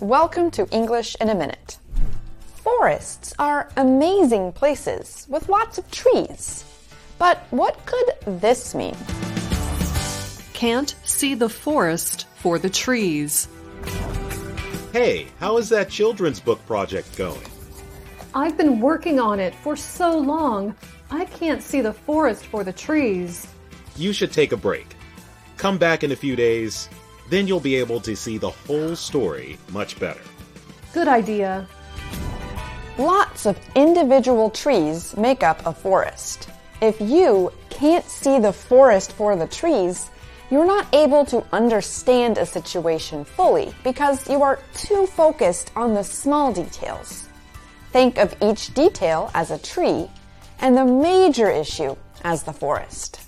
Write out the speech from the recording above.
Welcome to English in a Minute. Forests are amazing places with lots of trees. But what could this mean? Can't see the forest for the trees. Hey, how is that children's book project going? I've been working on it for so long, I can't see the forest for the trees. You should take a break. Come back in a few days, then you'll be able to see the whole story much better. Good idea. Lots of individual trees make up a forest. If you can't see the forest for the trees, you're not able to understand a situation fully because you are too focused on the small details. Think of each detail as a tree and the major issue as the forest.